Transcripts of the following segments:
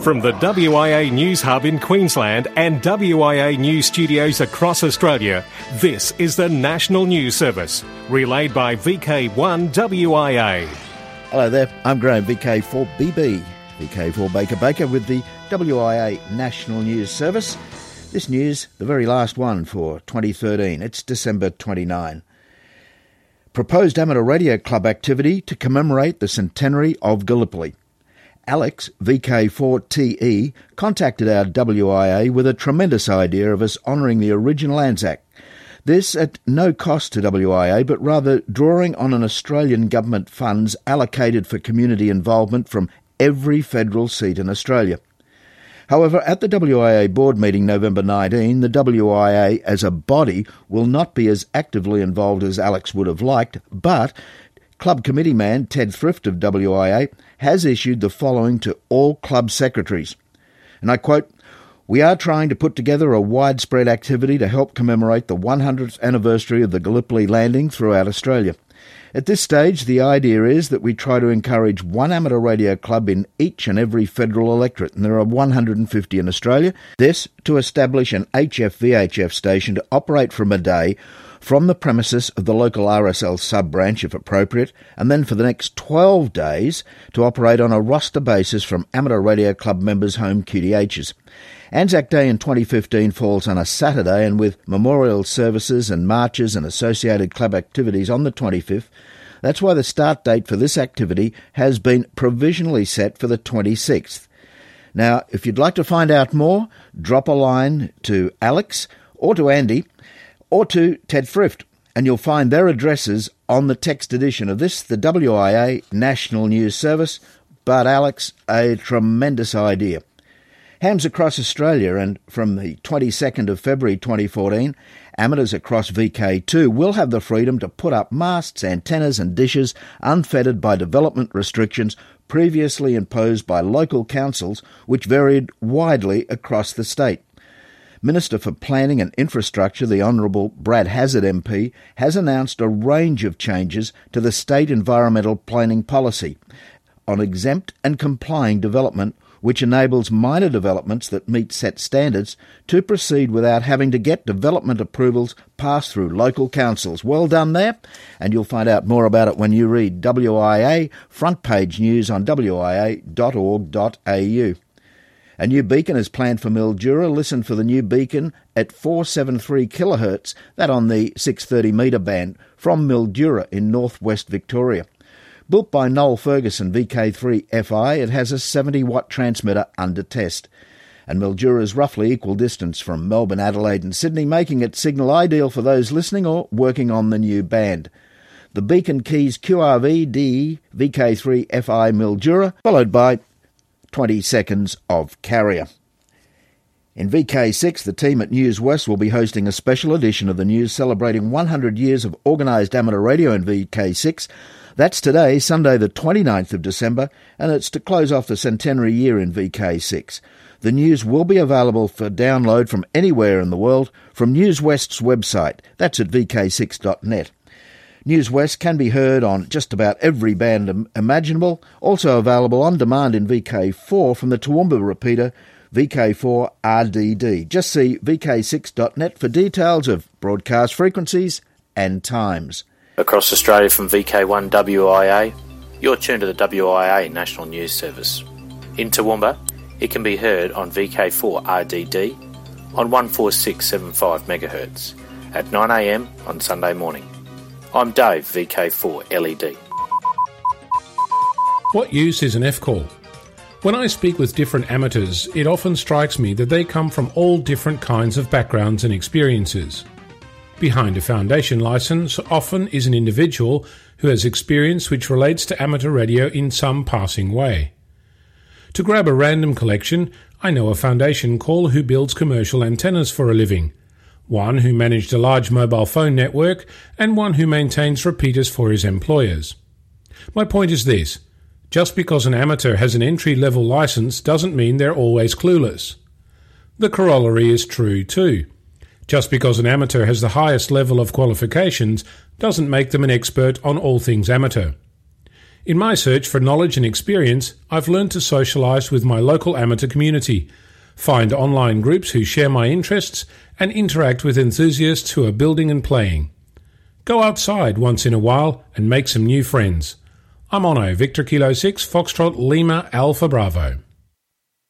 From the WIA News Hub in Queensland and WIA News studios across Australia, this is the National News Service, relayed by VK1 WIA. Hello there, I'm Graham, VK4BB, VK4 Baker Baker with the WIA National News Service. This news, the very last one for 2013. It's December 29. Proposed amateur radio club activity to commemorate the centenary of Gallipoli. Alex, VK4TE, contacted our WIA with a tremendous idea of us honouring the original Anzac. This at no cost to WIA, but rather drawing on an Australian government funds allocated for community involvement from every federal seat in Australia. However, at the WIA board meeting November 19, the WIA as a body will not be as actively involved as Alex would have liked, but Club committee man Ted Thrift of WIA has issued the following to all club secretaries. And I quote, we are trying to put together a widespread activity to help commemorate the 100th anniversary of the Gallipoli landing throughout Australia. At this stage, the idea is that we try to encourage one amateur radio club in each and every federal electorate, and there are 150 in Australia. This to establish an HF VHF station to operate from a day from the premises of the local RSL sub branch if appropriate, and then for the next 12 days to operate on a roster basis from Amateur Radio Club members' home QTHs. Anzac Day in 2015 falls on a Saturday, and with memorial services and marches and associated club activities on the 25th, that's why the start date for this activity has been provisionally set for the 26th. Now, if you'd like to find out more, drop a line to Alex or to Andy or to Ted Thrift, and you'll find their addresses on the text edition of this, the WIA National News Service. But, Alex, a tremendous idea. Hams across Australia, and from the 22nd of February 2014, amateurs across VK2 will have the freedom to put up masts, antennas, and dishes unfettered by development restrictions previously imposed by local councils, which varied widely across the state. Minister for Planning and Infrastructure, the Honourable Brad Hazzard MP, has announced a range of changes to the state environmental planning policy on exempt and complying development, which enables minor developments that meet set standards to proceed without having to get development approvals passed through local councils. Well done there, and you'll find out more about it when you read WIA front page news on wia.org.au. A new beacon is planned for Mildura. Listen for the new beacon at 473 kHz, that on the 630 metre band, from Mildura in northwest Victoria. Built by Noel Ferguson VK3 FI, it has a 70 watt transmitter under test. And Mildura is roughly equal distance from Melbourne, Adelaide, and Sydney, making it signal ideal for those listening or working on the new band. The beacon keys QRV D VK3 FI Mildura, followed by 20 seconds of carrier. In VK6, the team at News West will be hosting a special edition of the news celebrating 100 years of organised amateur radio in VK6. That's today, Sunday, the 29th of December, and it's to close off the centenary year in VK6. The news will be available for download from anywhere in the world from News West's website. That's at vk6.net. News West can be heard on just about every band imaginable, also available on demand in VK4 from the Toowoomba repeater VK4 RDD. Just see vk6.net for details of broadcast frequencies and times. Across Australia from VK1 WIA, you're tuned to the WIA National News Service. In Toowoomba, it can be heard on VK4 RDD on 14675 MHz at 9am on Sunday morning. I'm Dave, VK4 LED. What use is an F call? When I speak with different amateurs, it often strikes me that they come from all different kinds of backgrounds and experiences. Behind a foundation license often is an individual who has experience which relates to amateur radio in some passing way. To grab a random collection, I know a foundation call who builds commercial antennas for a living one who managed a large mobile phone network, and one who maintains repeaters for his employers. My point is this just because an amateur has an entry level license doesn't mean they're always clueless. The corollary is true too. Just because an amateur has the highest level of qualifications doesn't make them an expert on all things amateur. In my search for knowledge and experience, I've learned to socialise with my local amateur community, find online groups who share my interests, and interact with enthusiasts who are building and playing. Go outside once in a while and make some new friends. I'm Ono, Victor Kilo 6, Foxtrot Lima Alpha Bravo.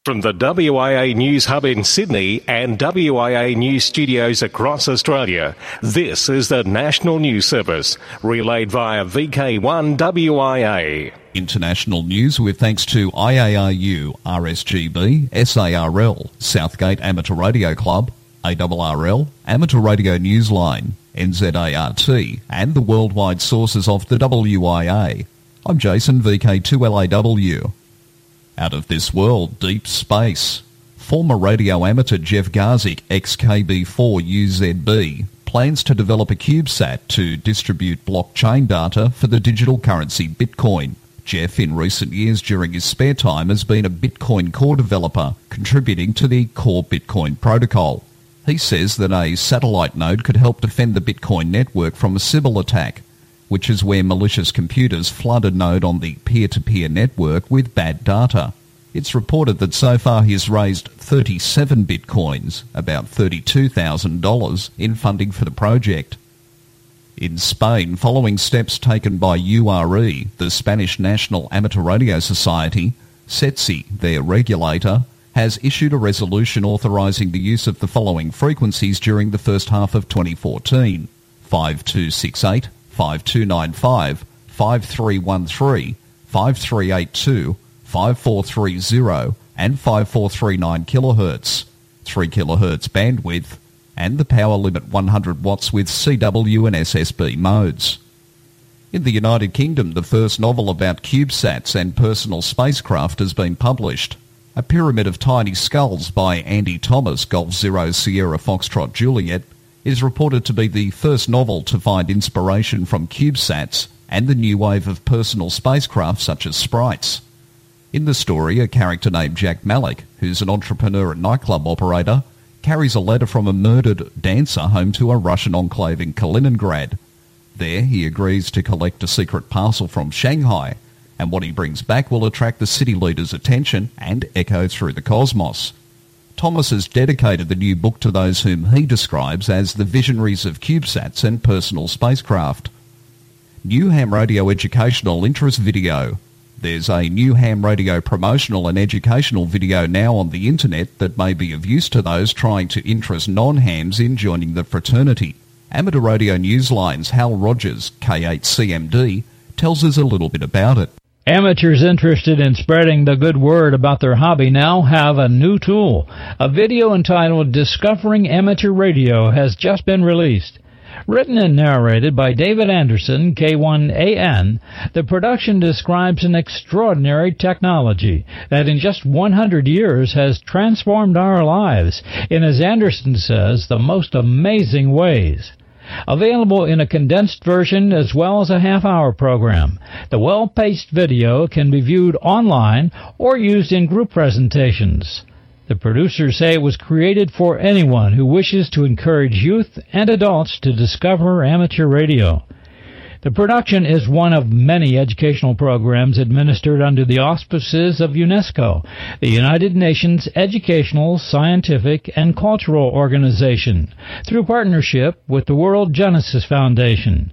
From the WIA News Hub in Sydney and WIA News Studios across Australia, this is the National News Service, relayed via VK1 WIA. International news with thanks to IARU, RSGB, SARL, Southgate Amateur Radio Club, ARRL, Amateur Radio Newsline, NZART, and the worldwide sources of the WIA. I'm Jason, VK2LAW. Out of this world, deep space. Former radio amateur Jeff Garzik, XKB4UZB, plans to develop a CubeSat to distribute blockchain data for the digital currency Bitcoin. Jeff, in recent years during his spare time, has been a Bitcoin core developer, contributing to the core Bitcoin protocol. He says that a satellite node could help defend the Bitcoin network from a Sybil attack, which is where malicious computers flood a node on the peer-to-peer network with bad data. It's reported that so far he has raised 37 bitcoins, about $32,000, in funding for the project. In Spain, following steps taken by URE, the Spanish National Amateur Radio Society, SETSI, their regulator, has issued a resolution authorising the use of the following frequencies during the first half of 2014. 5268, 5295, 5313, 5382, 5430 and 5439 kHz, 3 kHz bandwidth, and the power limit 100 watts with CW and SSB modes. In the United Kingdom, the first novel about CubeSats and personal spacecraft has been published. A Pyramid of Tiny Skulls by Andy Thomas, Golf Zero Sierra Foxtrot Juliet, is reported to be the first novel to find inspiration from CubeSats and the new wave of personal spacecraft such as sprites. In the story, a character named Jack Malik, who's an entrepreneur and nightclub operator, carries a letter from a murdered dancer home to a Russian enclave in Kaliningrad. There, he agrees to collect a secret parcel from Shanghai, and what he brings back will attract the city leader's attention and echo through the cosmos. Thomas has dedicated the new book to those whom he describes as the visionaries of CubeSats and personal spacecraft. New Ham Radio Educational Interest Video. There's a new ham radio promotional and educational video now on the internet that may be of use to those trying to interest non-hams in joining the fraternity. Amateur Radio Newsline's Hal Rogers, K8CMD, tells us a little bit about it. Amateurs interested in spreading the good word about their hobby now have a new tool. A video entitled Discovering Amateur Radio has just been released. Written and narrated by David Anderson, K1AN, the production describes an extraordinary technology that in just 100 years has transformed our lives in, as Anderson says, the most amazing ways. Available in a condensed version as well as a half hour program. The well paced video can be viewed online or used in group presentations. The producers say it was created for anyone who wishes to encourage youth and adults to discover amateur radio. The production is one of many educational programs administered under the auspices of UNESCO, the United Nations Educational, Scientific, and Cultural Organization, through partnership with the World Genesis Foundation.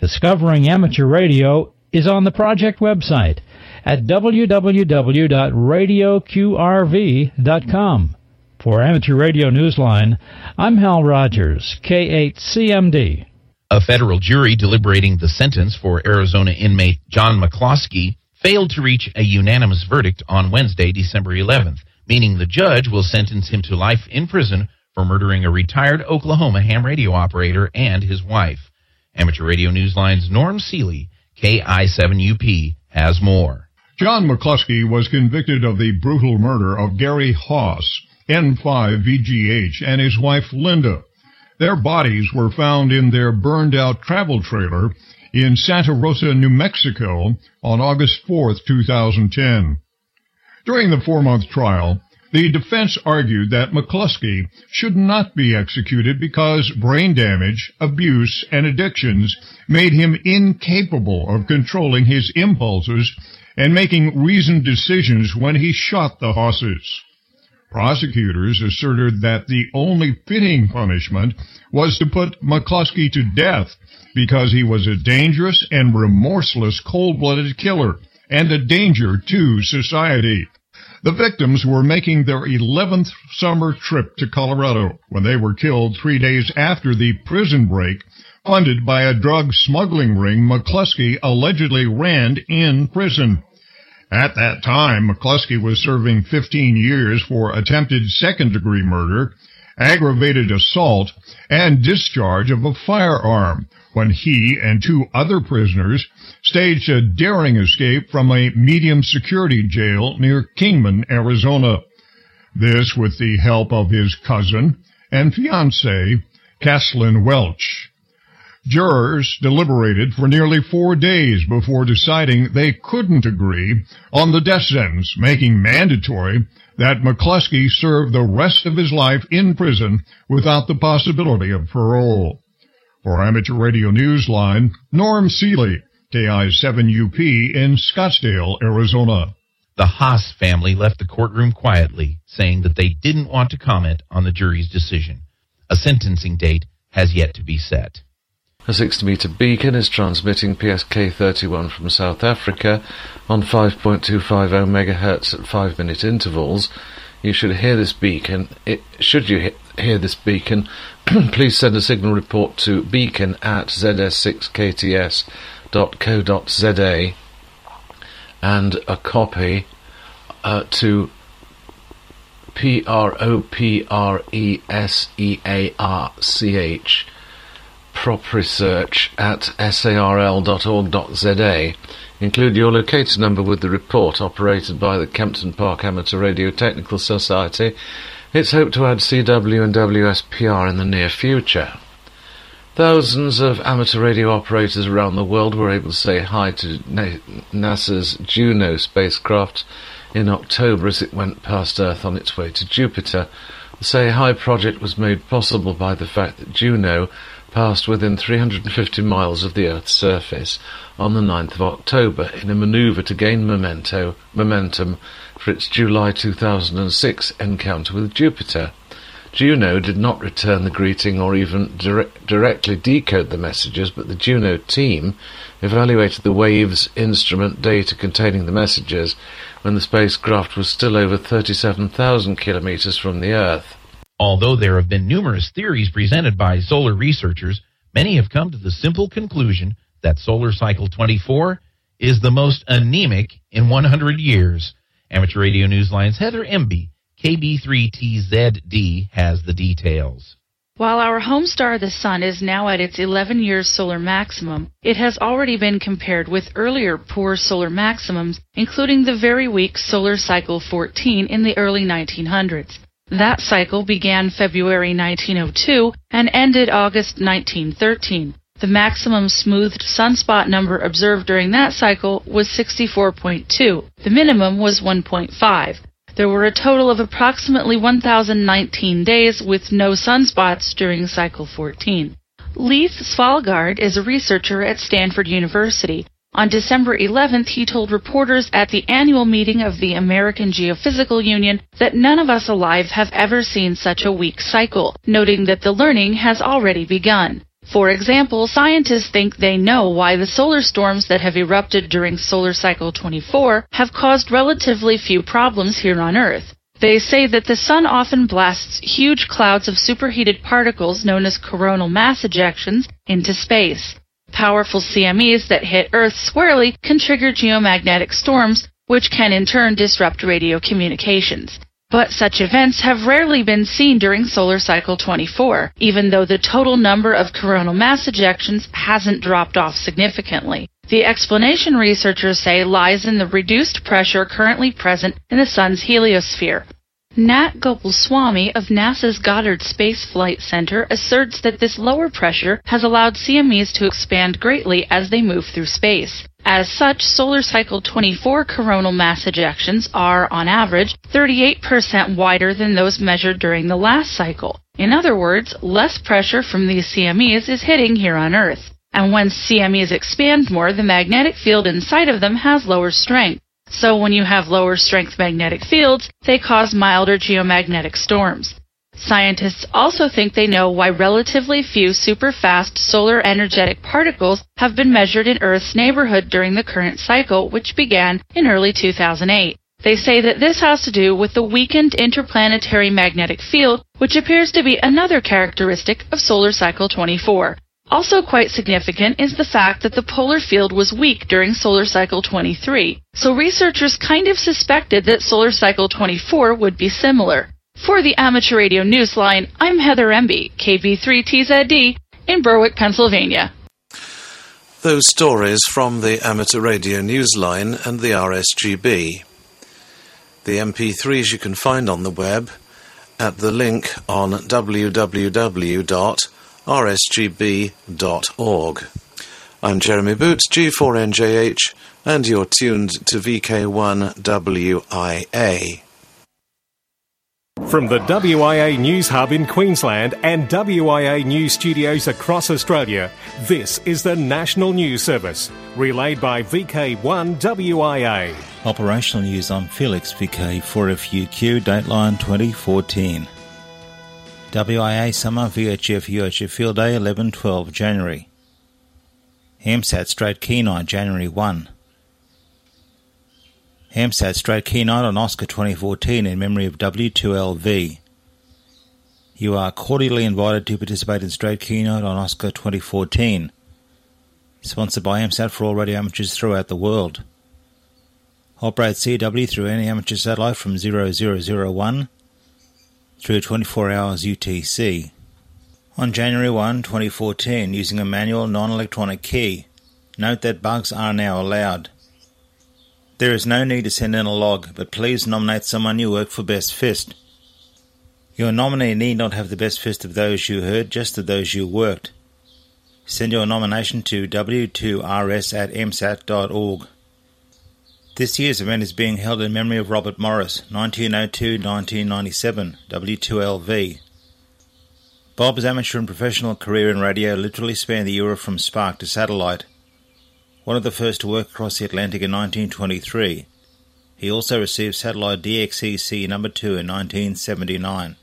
Discovering Amateur Radio is on the project website at www.radioqrv.com. For Amateur Radio Newsline, I'm Hal Rogers, K8CMD. A federal jury deliberating the sentence for Arizona inmate John McCluskey failed to reach a unanimous verdict on Wednesday, December 11th, meaning the judge will sentence him to life in prison for murdering a retired Oklahoma ham radio operator and his wife. Amateur Radio Newsline's Norm Seeley, KI7UP, has more. John McCluskey was convicted of the brutal murder of Gary Haas, N5VGH, and his wife Linda. Their bodies were found in their burned out travel trailer in Santa Rosa, New Mexico on August 4, 2010. During the four month trial, The defense argued that McCluskey should not be executed because brain damage, abuse, and addictions made him incapable of controlling his impulses and making reasoned decisions when he shot the Haases. Prosecutors asserted that the only fitting punishment was to put McCluskey to death because he was a dangerous and remorseless cold-blooded killer and a danger to society. The victims were making their 11th summer trip to Colorado when they were killed three days after the prison break funded by a drug smuggling ring McCluskey allegedly ran in prison. At that time, McCluskey was serving 15 years for attempted second degree murder, aggravated assault, and discharge of a firearm when he and two other prisoners staged a daring escape from a medium security jail near Kingman, Arizona. This with the help of his cousin and fiancee, Casslyn Welch. Jurors deliberated for nearly four days before deciding they couldn't agree on the death sentence, making mandatory that McCluskey serve the rest of his life in prison without the possibility of parole. For Amateur Radio Newsline, Norm Seeley, KI7UP in Scottsdale, Arizona. The Haas family left the courtroom quietly, saying that they didn't want to comment on the jury's decision. A sentencing date has yet to be set. A 60 metre beacon is transmitting PSK 31 from South Africa on 5.250 MHz at 5 minute intervals. You should hear this beacon. It, should you hear this beacon, please send a signal report to beacon at zs6kts.co.za and a copy uh, to P R O P R E S E A R C H prop research at sarl.org.za. Include your locator number with the report operated by the Kempton Park Amateur Radio Technical Society. It's hoped to add CW and WSPR in the near future. Thousands of amateur radio operators around the world were able to say hi to NASA's Juno spacecraft in October as it went past Earth on its way to Jupiter. The Say Hi project was made possible by the fact that Juno passed within 350 miles of the Earth's surface on the 9th of October in a maneuver to gain memento, momentum for its July 2006 encounter with Jupiter. Juno did not return the greeting or even dire- directly decode the messages, but the Juno team evaluated the WAVES instrument data containing the messages when the spacecraft was still over 37,000 kilometers from the Earth. Although there have been numerous theories presented by solar researchers, many have come to the simple conclusion that solar cycle 24 is the most anemic in 100 years. Amateur Radio Newsline's Heather Embee, KB3TZD, has the details. While our home star, the Sun, is now at its 11 years solar maximum, it has already been compared with earlier poor solar maximums, including the very weak solar cycle 14 in the early 1900s. That cycle began February 1902 and ended August 1913. The maximum smoothed sunspot number observed during that cycle was 64.2. The minimum was 1.5. There were a total of approximately 1,019 days with no sunspots during cycle 14. Leif Svalgaard is a researcher at Stanford University. On December 11th, he told reporters at the annual meeting of the American Geophysical Union that none of us alive have ever seen such a weak cycle, noting that the learning has already begun. For example, scientists think they know why the solar storms that have erupted during solar cycle 24 have caused relatively few problems here on Earth. They say that the sun often blasts huge clouds of superheated particles known as coronal mass ejections into space. Powerful CMEs that hit Earth squarely can trigger geomagnetic storms, which can in turn disrupt radio communications. But such events have rarely been seen during solar cycle 24, even though the total number of coronal mass ejections hasn't dropped off significantly. The explanation researchers say lies in the reduced pressure currently present in the sun's heliosphere, Nat Gopalswamy of NASA's Goddard Space Flight Center asserts that this lower pressure has allowed CMEs to expand greatly as they move through space. As such, solar cycle 24 coronal mass ejections are, on average, 38% wider than those measured during the last cycle. In other words, less pressure from these CMEs is hitting here on Earth. And when CMEs expand more, the magnetic field inside of them has lower strength. So when you have lower strength magnetic fields, they cause milder geomagnetic storms. Scientists also think they know why relatively few super-fast solar energetic particles have been measured in Earth's neighborhood during the current cycle, which began in early 2008. They say that this has to do with the weakened interplanetary magnetic field, which appears to be another characteristic of solar cycle 24. Also quite significant is the fact that the polar field was weak during solar cycle 23, so researchers kind of suspected that solar cycle 24 would be similar. For the Amateur Radio Newsline, I'm Heather Embee, KB3TZD, in Berwick, Pennsylvania. Those stories from the Amateur Radio Newsline and the RSGB. The MP3s you can find on the web at the link on www.rsgb.org. I'm Jeremy Boots, G4NJH, and you're tuned to VK1WIA. From the WIA News Hub in Queensland and WIA News Studios across Australia, this is the National News Service, relayed by VK1WIA. Operational news on Felix VK4FUQ, Dateline 2014. WIA Summer VHF UHF Field Day 11 12 January. AMSAT Straight Key Night January 1. AMSAT Straight Key Night on Oscar 2014 in memory of W2LV. You are cordially invited to participate in Straight Key Night on Oscar 2014, sponsored by AMSAT for all radio amateurs throughout the world. Operate CW through any amateur satellite from 0001 through 24 hours UTC. On January 1, 2014, using a manual non-electronic key. Note that bugs are now allowed. There is no need to send in a log, but please nominate someone you work for Best Fist. Your nominee need not have the best fist of those you heard, just of those you worked. Send your nomination to w2rs at amsat.org. This year's event is being held in memory of Robert Morris, 1902-1997, W2LV. Bob's amateur and professional career in radio literally spanned the era from spark to satellite one of the first to work across the Atlantic in 1923. He also received satellite DXCC number 2 in 1979.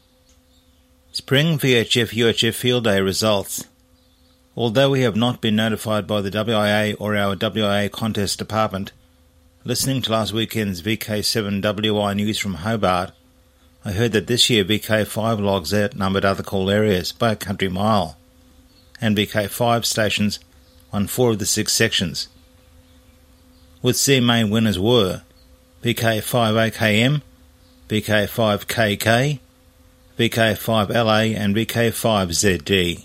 Spring VHF UHF Field Day results. Although we have not been notified by the WIA or our WIA contest department, listening to last weekend's VK7WI news from Hobart, I heard that this year VK5 logs outnumbered other call areas by a country mile, and VK5 stations on four of the six sections. With C main winners were VK5AKM, VK5KK, VK5LA and VK5ZD.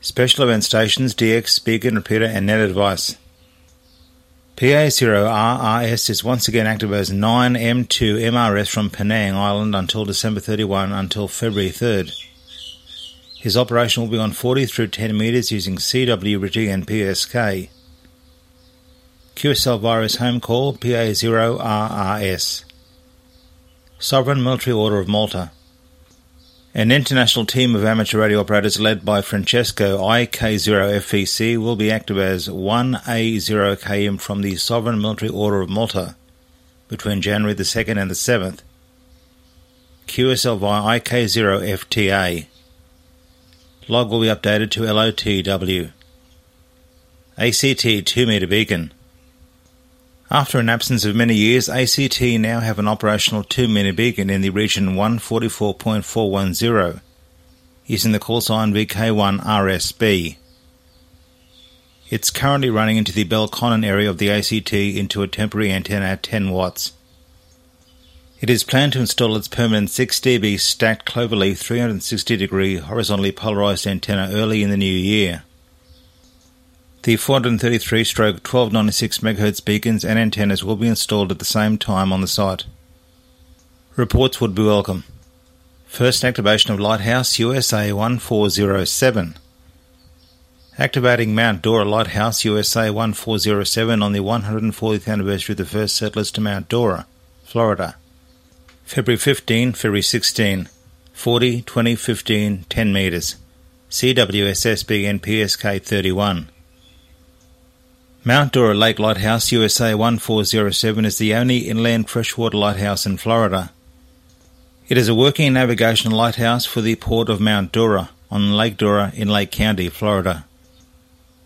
Special event stations DX, Beacon Repeater and Net Advice. PA0RRS is once again active as 9M2 MRS from Penang Island until December 31 until February 3rd. His operation will be on 40 through 10 metres using CW RTTY and PSK. QSL virus home call PA0RRS. Sovereign Military Order of Malta. An international team of amateur radio operators led by Francesco IK0FEC will be active as 1A0KM from the Sovereign Military Order of Malta between January the 2nd and the 7th. QSL via IK0FTA. Log will be updated to LOTW. ACT 2 metre beacon. After an absence of many years, ACT now have an operational 2 metre beacon in the region 144.410 using the call sign VK1RSB. It's currently running into the Belconnen area of the ACT into a temporary antenna at 10 watts. It is planned to install its permanent 6 dB stacked cloverleaf 360 degree horizontally polarized antenna early in the new year. The 433 stroke 1296 MHz beacons and antennas will be installed at the same time on the site. Reports would be welcome. First activation of Lighthouse USA 1407. Activating Mount Dora Lighthouse USA 1407 on the 140th anniversary of the first settlers to Mount Dora, Florida. February 15, February 16, 40, 20, 15, 10 metres. CWSSB NPSK 31. Mount Dora Lake Lighthouse USA 1407 is the only inland freshwater lighthouse in Florida. It is a working navigation lighthouse for the port of Mount Dora on Lake Dora in Lake County, Florida.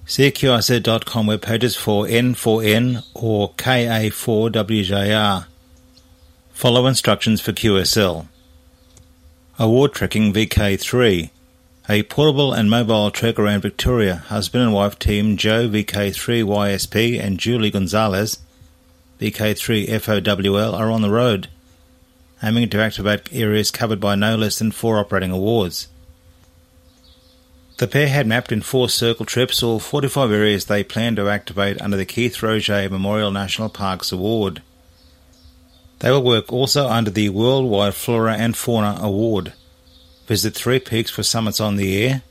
See QRZ.com web pages for N4N or KA4WJR. Follow instructions for QSL. Award Trekking VK3 a portable and mobile trek around Victoria, husband and wife team Joe VK3YSP and Julie Gonzalez VK3FOWL are on the road, aiming to activate areas covered by no less than four operating awards. The pair had mapped in four circle trips all 45 areas they plan to activate under the Keith Roget Memorial National Parks Award. They will work also under the Worldwide Flora and Fauna Award. Visit Three Peaks for summits on the air.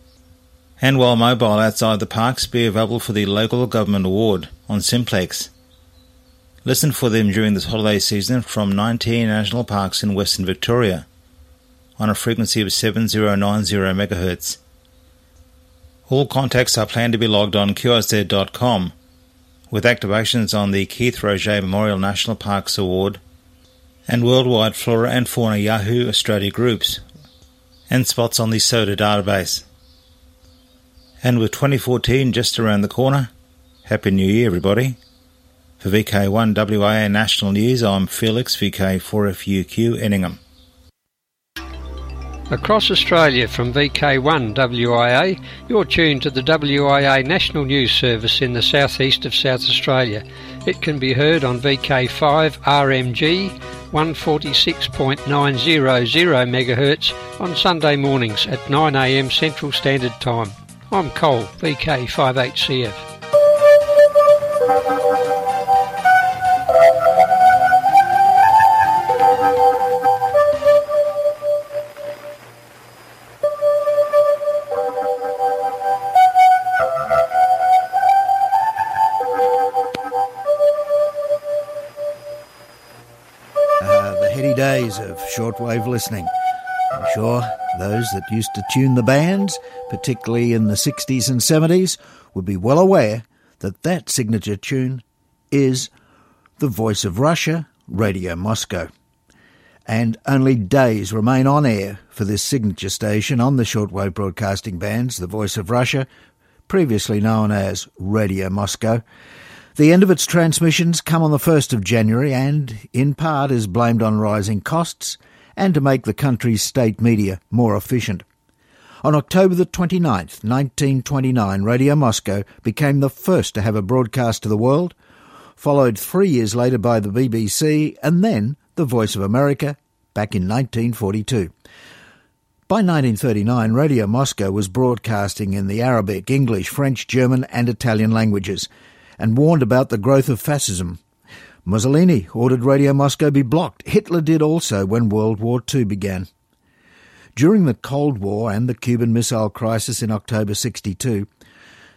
And while mobile outside the parks, be available for the Local Government Award on Simplex. Listen for them during this holiday season from 19 national parks in Western Victoria on a frequency of 7090 MHz. All contacts are planned to be logged on QRZ.com, with activations on the Keith Roget Memorial National Parks Award and Worldwide Flora and Fauna Yahoo Australia groups and spots on the SOTA database. And with 2014 just around the corner, Happy New Year, everybody. For VK1 WIA National News, I'm Felix, VK4FUQ Enningham. Across Australia from VK1 WIA, you're tuned to the WIA National News Service in the southeast of South Australia. It can be heard on VK5 RMG 146.900 MHz on Sunday mornings at 9am Central Standard Time. I'm Cole, VK58CF. Shortwave listening. I'm sure those that used to tune the bands, particularly in the 60s and 70s, would be well aware that that signature tune is The Voice of Russia, Radio Moscow. And only days remain on air for this signature station on the shortwave broadcasting bands, The Voice of Russia, previously known as Radio Moscow. The end of its transmissions come on the 1st of January and, in part, is blamed on rising costs and to make the country's state media more efficient. On October the 29th, 1929, Radio Moscow became the first to have a broadcast to the world, followed three years later by the BBC and then the Voice of America back in 1942. By 1939, Radio Moscow was broadcasting in the Arabic, English, French, German, and Italian languages and warned about the growth of fascism. Mussolini ordered Radio Moscow be blocked. Hitler did also when World War II began. During the Cold War and the Cuban Missile Crisis in October 62,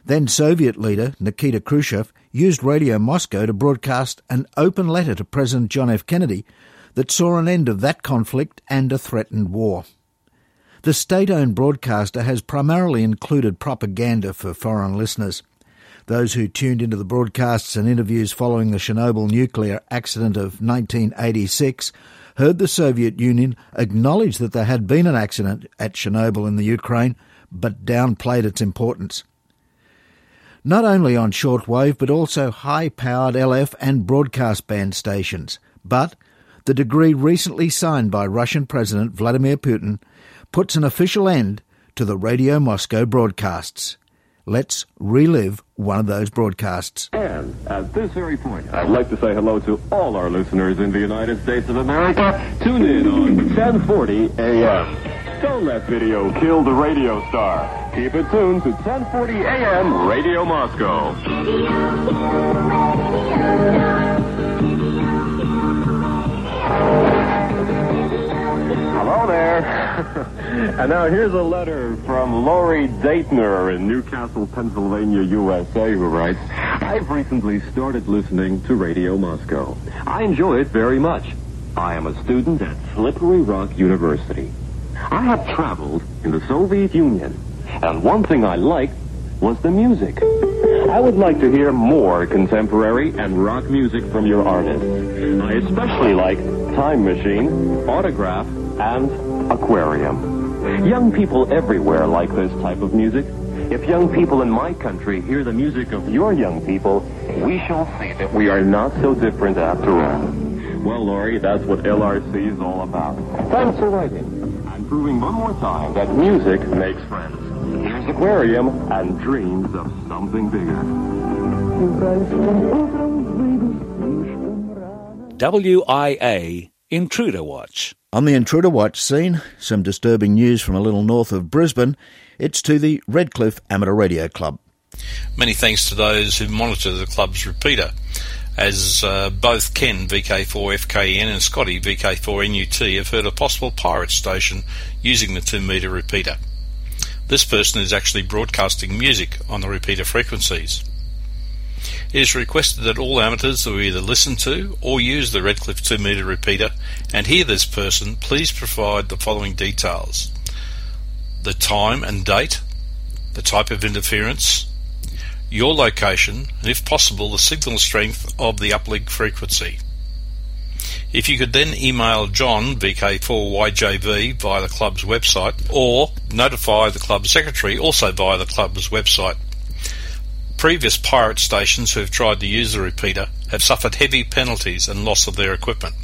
then Soviet leader Nikita Khrushchev used Radio Moscow to broadcast an open letter to President John F. Kennedy that saw an end of that conflict and a threatened war. The state owned broadcaster has primarily included propaganda for foreign listeners. Those who tuned into the broadcasts and interviews following the Chernobyl nuclear accident of 1986 heard the Soviet Union acknowledge that there had been an accident at Chernobyl in the Ukraine, but downplayed its importance. Not only on shortwave, but also high powered LF and broadcast band stations. But the decree recently signed by Russian President Vladimir Putin puts an official end to the Radio Moscow broadcasts. Let's relive one of those broadcasts. And at this very point, I'd like to say hello to all our listeners in the United States of America. Tune in on 1040 a.m. Don't let video kill the radio star. Keep it tuned to 1040 a.m. Radio Moscow. Hello there. and now here's a letter from Lori Daytner in Newcastle, Pennsylvania, USA, who writes, I've recently started listening to Radio Moscow. I enjoy it very much. I am a student at Slippery Rock University. I have traveled in the Soviet Union, and one thing I liked was the music. I would like to hear more contemporary and rock music from your artists. I especially like Time Machine, Autograph, and Aquarium. Young people everywhere like this type of music. If young people in my country hear the music of your young people, we shall see that we are not so different after all. Well, Laurie, that's what LRC is all about. Thanks for writing and proving one more time that music makes friends. Here's Aquarium and dreams of something bigger. WIA Intruder Watch. On the Intruder Watch scene, some disturbing news from a little north of Brisbane. It's to the Redcliffe Amateur Radio Club. Many thanks to those who monitor the club's repeater, as uh, both Ken VK4FKN and Scotty VK4NUT have heard a possible pirate station using the 2 metre repeater. This person is actually broadcasting music on the repeater frequencies. It is requested that all amateurs who either listen to or use the Redcliffe 2 metre repeater and hear this person please provide the following details the time and date, the type of interference, your location, and if possible, the signal strength of the uplink frequency. If you could then email John VK4YJV via the club's website or notify the club secretary also via the club's website. Previous pirate stations who have tried to use the repeater have suffered heavy penalties and loss of their equipment.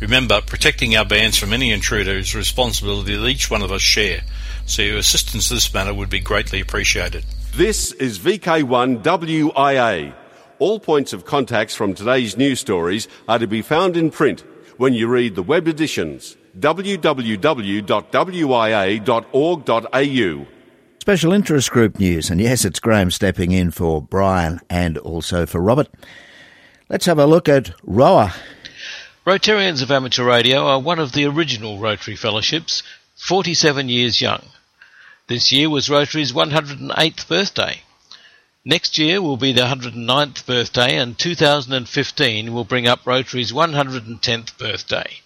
Remember, protecting our bands from any intruder is a responsibility that each one of us share, so your assistance in this matter would be greatly appreciated. This is VK1WIA. All points of contacts from today's news stories are to be found in print when you read the web editions www.wia.org.au. Special interest group news, and yes, it's Graham stepping in for Brian and also for Robert. Let's have a look at ROAR. Rotarians of Amateur Radio are one of the original Rotary Fellowships, 47 years young. This year was Rotary's 108th birthday. Next year will be the 109th birthday, and 2015 will bring up Rotary's 110th birthday.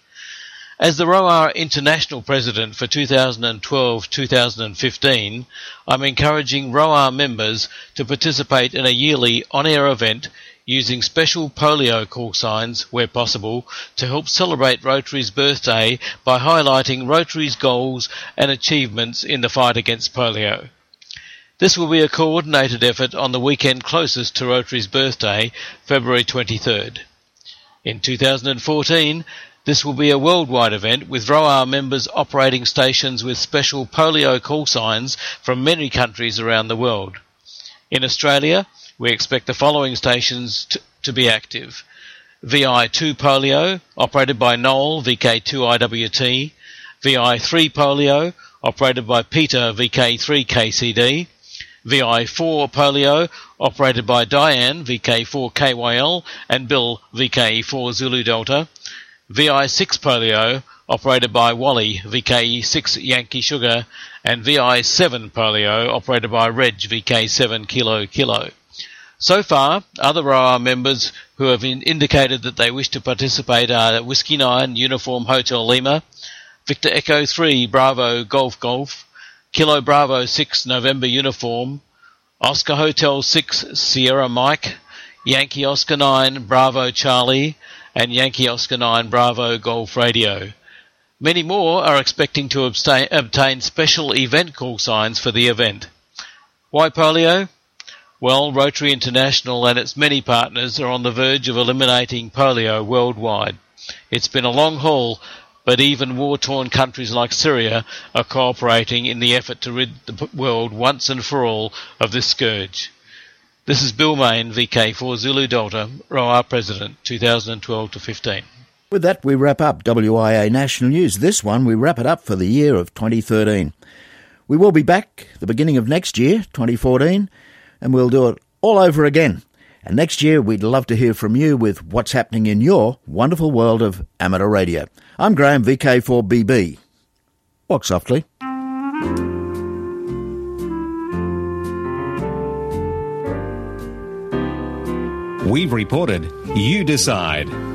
As the ROAR International President for 2012-2015, I'm encouraging ROAR members to participate in a yearly on-air event using special polio call signs where possible to help celebrate Rotary's birthday by highlighting Rotary's goals and achievements in the fight against polio. This will be a coordinated effort on the weekend closest to Rotary's birthday, February 23rd. In 2014, this will be a worldwide event with ROAR members operating stations with special polio call signs from many countries around the world. In Australia, we expect the following stations to, to be active. VI2 Polio, operated by Noel, VK2IWT. VI3 Polio, operated by Peter, VK3KCD. VI4 Polio, operated by Diane, VK4KYL, and Bill, VK4 Zulu Delta. VI6 Polio, operated by Wally, VKE6 Yankee Sugar, and VI7 Polio, operated by Reg, VK7 Kilo Kilo. So far, other ROAR members who have in indicated that they wish to participate are Whiskey 9 Uniform Hotel Lima, Victor Echo 3 Bravo Golf Golf, Kilo Bravo 6 November Uniform, Oscar Hotel 6 Sierra Mike, Yankee Oscar 9 Bravo Charlie, and Yankee Oscar 9 Bravo Golf Radio. Many more are expecting to obtain special event call signs for the event. Why polio? Well, Rotary International and its many partners are on the verge of eliminating polio worldwide. It's been a long haul, but even war-torn countries like Syria are cooperating in the effort to rid the world once and for all of this scourge. This is Bill Main, VK4 Zulu Delta, ROAR President, 2012 to 15. With that, we wrap up WIA National News. This one, we wrap it up for the year of 2013. We will be back the beginning of next year, 2014, and we'll do it all over again. And next year, we'd love to hear from you with what's happening in your wonderful world of amateur radio. I'm Graham, VK4BB. Walk softly. We've reported, you decide.